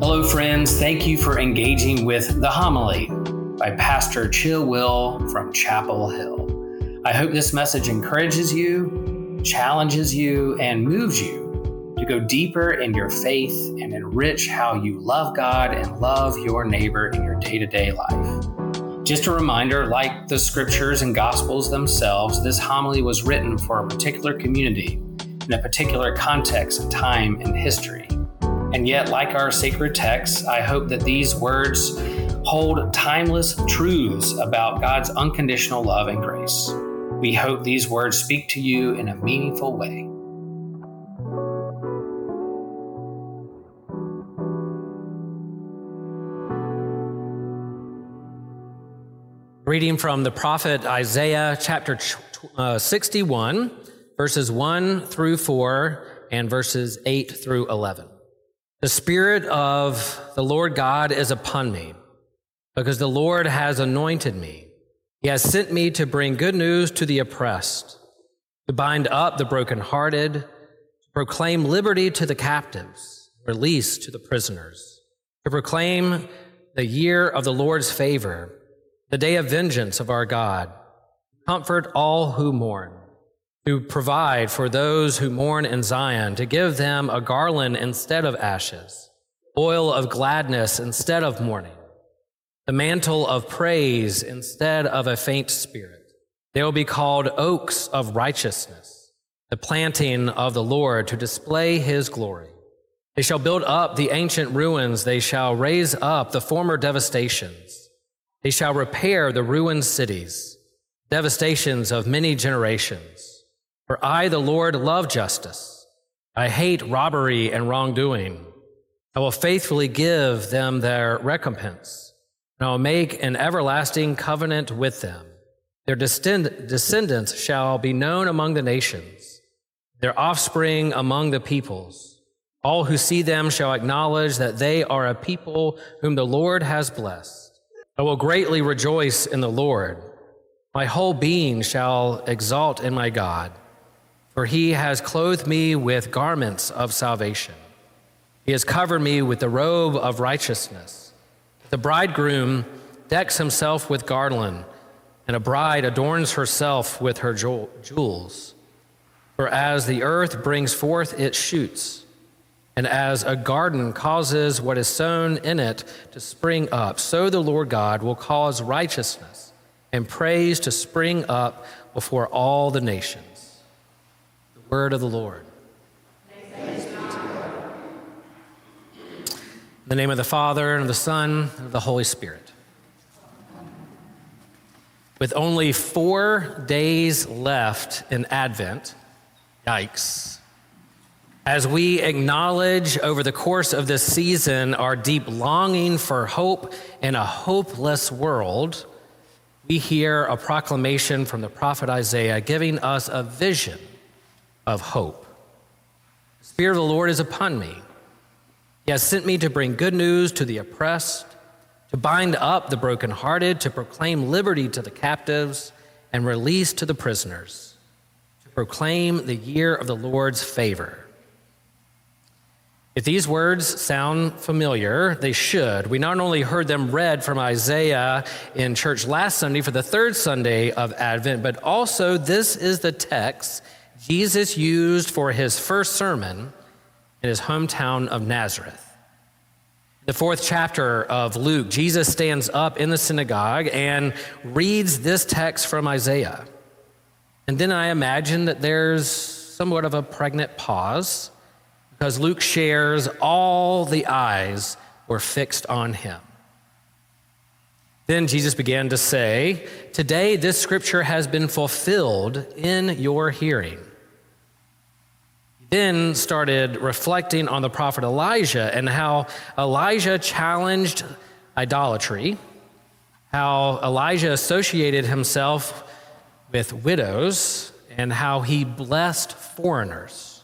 Hello, friends. Thank you for engaging with The Homily by Pastor Chill Will from Chapel Hill. I hope this message encourages you, challenges you, and moves you to go deeper in your faith and enrich how you love God and love your neighbor in your day to day life. Just a reminder like the scriptures and gospels themselves, this homily was written for a particular community in a particular context time and history. And yet, like our sacred texts, I hope that these words hold timeless truths about God's unconditional love and grace. We hope these words speak to you in a meaningful way. Reading from the prophet Isaiah, chapter uh, 61, verses 1 through 4, and verses 8 through 11. The Spirit of the Lord God is upon me, because the Lord has anointed me. He has sent me to bring good news to the oppressed, to bind up the brokenhearted, to proclaim liberty to the captives, release to the prisoners, to proclaim the year of the Lord's favor, the day of vengeance of our God, comfort all who mourn to provide for those who mourn in Zion, to give them a garland instead of ashes, oil of gladness instead of mourning, the mantle of praise instead of a faint spirit. They will be called oaks of righteousness, the planting of the Lord to display his glory. They shall build up the ancient ruins, they shall raise up the former devastations, they shall repair the ruined cities, devastations of many generations. For I, the Lord, love justice. I hate robbery and wrongdoing. I will faithfully give them their recompense, and I will make an everlasting covenant with them. Their descendants shall be known among the nations, their offspring among the peoples. All who see them shall acknowledge that they are a people whom the Lord has blessed. I will greatly rejoice in the Lord. My whole being shall exalt in my God. For he has clothed me with garments of salvation. He has covered me with the robe of righteousness. The bridegroom decks himself with garland, and a bride adorns herself with her jewels. For as the earth brings forth its shoots, and as a garden causes what is sown in it to spring up, so the Lord God will cause righteousness and praise to spring up before all the nations. Word of the Lord. In the name of the Father, and of the Son, and of the Holy Spirit. With only four days left in Advent, yikes. As we acknowledge over the course of this season our deep longing for hope in a hopeless world, we hear a proclamation from the prophet Isaiah giving us a vision of hope. The Spirit of the Lord is upon me. He has sent me to bring good news to the oppressed, to bind up the brokenhearted, to proclaim liberty to the captives, and release to the prisoners, to proclaim the year of the Lord's favor. If these words sound familiar, they should. We not only heard them read from Isaiah in church last Sunday for the third Sunday of Advent, but also this is the text Jesus used for his first sermon in his hometown of Nazareth. The fourth chapter of Luke, Jesus stands up in the synagogue and reads this text from Isaiah. And then I imagine that there's somewhat of a pregnant pause because Luke shares all the eyes were fixed on him. Then Jesus began to say, Today this scripture has been fulfilled in your hearing then started reflecting on the prophet Elijah and how Elijah challenged idolatry, how Elijah associated himself with widows, and how he blessed foreigners.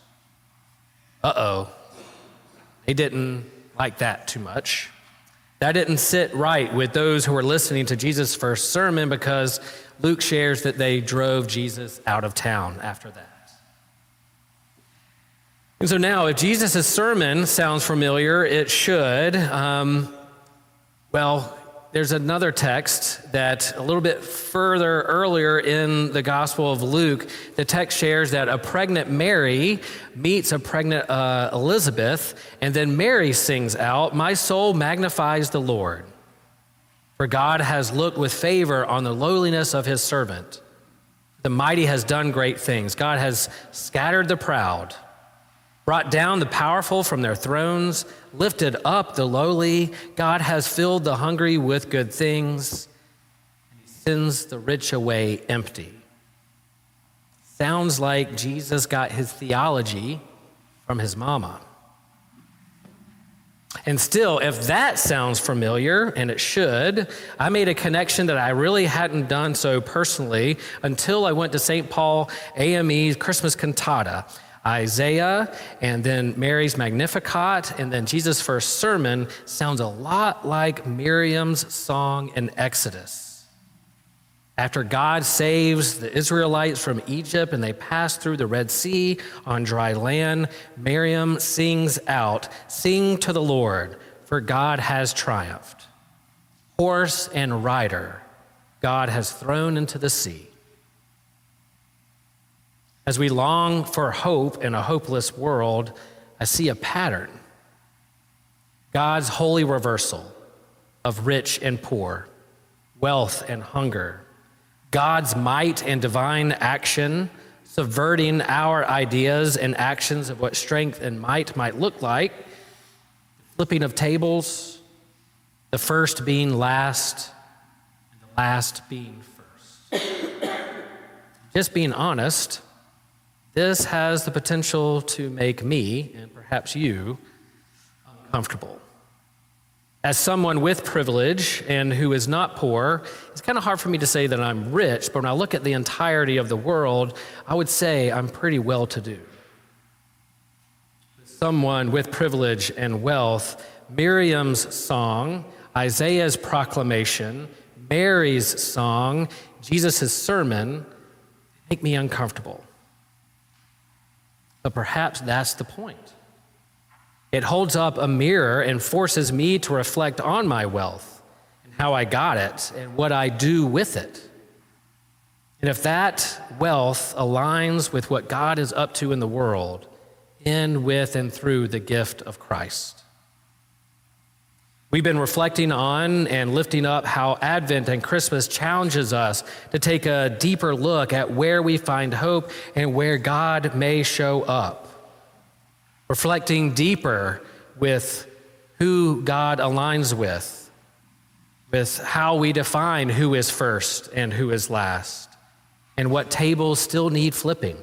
Uh oh, they didn't like that too much. That didn't sit right with those who were listening to Jesus' first sermon because Luke shares that they drove Jesus out of town after that. And so now, if Jesus' sermon sounds familiar, it should. Um, well, there's another text that a little bit further earlier in the Gospel of Luke, the text shares that a pregnant Mary meets a pregnant uh, Elizabeth, and then Mary sings out, My soul magnifies the Lord, for God has looked with favor on the lowliness of his servant. The mighty has done great things. God has scattered the proud brought down the powerful from their thrones, lifted up the lowly. God has filled the hungry with good things, and he sends the rich away empty. Sounds like Jesus got his theology from his mama. And still, if that sounds familiar, and it should, I made a connection that I really hadn't done so personally until I went to St. Paul AME's Christmas cantata. Isaiah and then Mary's Magnificat and then Jesus' first sermon sounds a lot like Miriam's song in Exodus. After God saves the Israelites from Egypt and they pass through the Red Sea on dry land, Miriam sings out, Sing to the Lord, for God has triumphed. Horse and rider, God has thrown into the sea. As we long for hope in a hopeless world, I see a pattern God's holy reversal of rich and poor, wealth and hunger, God's might and divine action, subverting our ideas and actions of what strength and might might look like, flipping of tables, the first being last, and the last being first. Just being honest, this has the potential to make me, and perhaps you, uncomfortable. As someone with privilege and who is not poor, it's kind of hard for me to say that I'm rich, but when I look at the entirety of the world, I would say I'm pretty well to do. Someone with privilege and wealth, Miriam's song, Isaiah's proclamation, Mary's song, Jesus' sermon make me uncomfortable. But perhaps that's the point. It holds up a mirror and forces me to reflect on my wealth and how I got it and what I do with it. And if that wealth aligns with what God is up to in the world, in, with, and through the gift of Christ. We've been reflecting on and lifting up how Advent and Christmas challenges us to take a deeper look at where we find hope and where God may show up. Reflecting deeper with who God aligns with, with how we define who is first and who is last, and what tables still need flipping.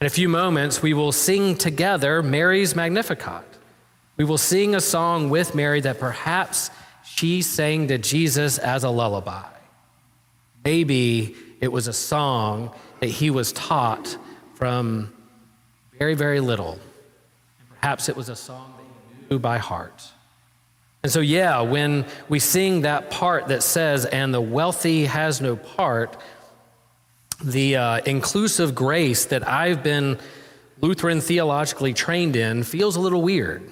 In a few moments, we will sing together Mary's Magnificat. We will sing a song with Mary that perhaps she sang to Jesus as a lullaby. Maybe it was a song that he was taught from very, very little. Perhaps it was a song that he knew by heart. And so, yeah, when we sing that part that says, and the wealthy has no part, the uh, inclusive grace that I've been Lutheran theologically trained in feels a little weird.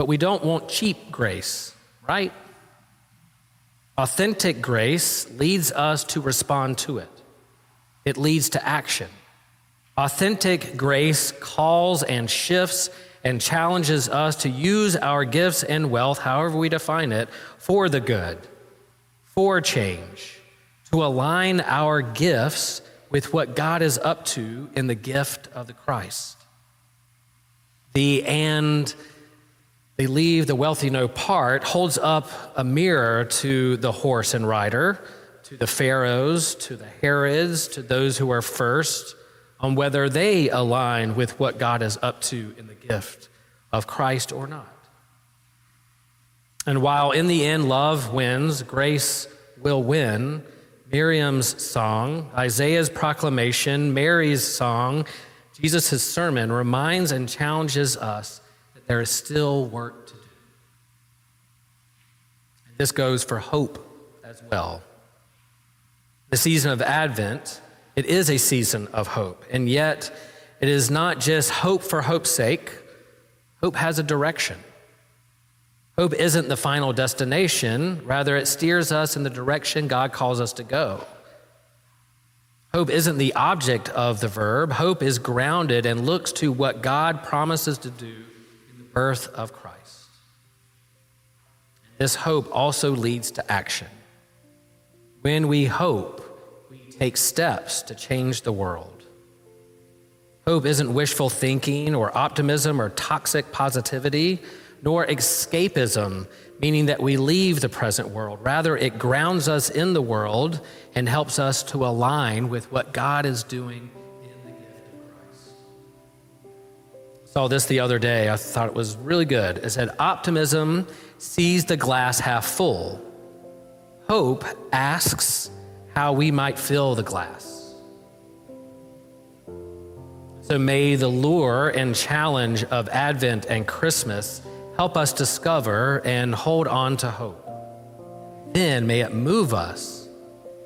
But we don't want cheap grace, right? Authentic grace leads us to respond to it, it leads to action. Authentic grace calls and shifts and challenges us to use our gifts and wealth, however we define it, for the good, for change, to align our gifts with what God is up to in the gift of the Christ. The and they leave the wealthy no part, holds up a mirror to the horse and rider, to the pharaohs, to the Herods, to those who are first, on whether they align with what God is up to in the gift of Christ or not. And while in the end love wins, grace will win, Miriam's song, Isaiah's proclamation, Mary's song, Jesus' sermon reminds and challenges us there is still work to do. And this goes for hope as well. The season of Advent It is a season of hope. And yet, it is not just hope for hope's sake, hope has a direction. Hope isn't the final destination, rather, it steers us in the direction God calls us to go. Hope isn't the object of the verb, hope is grounded and looks to what God promises to do birth of Christ. This hope also leads to action. When we hope, we take steps to change the world. Hope isn't wishful thinking or optimism or toxic positivity, nor escapism, meaning that we leave the present world. Rather, it grounds us in the world and helps us to align with what God is doing Saw this the other day. I thought it was really good. It said, Optimism sees the glass half full. Hope asks how we might fill the glass. So may the lure and challenge of Advent and Christmas help us discover and hold on to hope. Then may it move us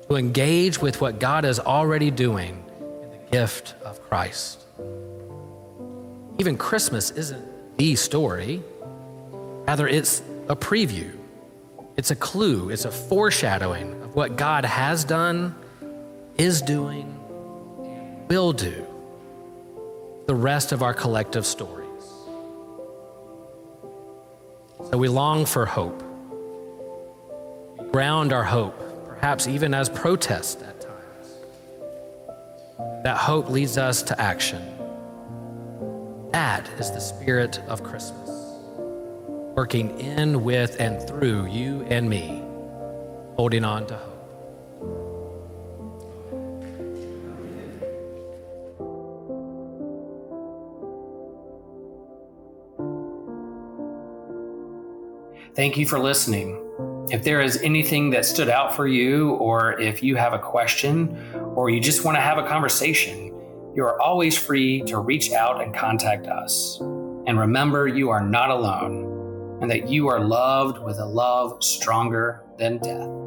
to engage with what God is already doing in the gift of Christ. Even Christmas isn't the story, rather, it's a preview, it's a clue, it's a foreshadowing of what God has done, is doing, will do the rest of our collective stories. So we long for hope. We ground our hope, perhaps even as protest at times. That hope leads us to action. That is the spirit of Christmas working in, with, and through you and me, holding on to hope. Thank you for listening. If there is anything that stood out for you, or if you have a question, or you just want to have a conversation, you are always free to reach out and contact us. And remember, you are not alone and that you are loved with a love stronger than death.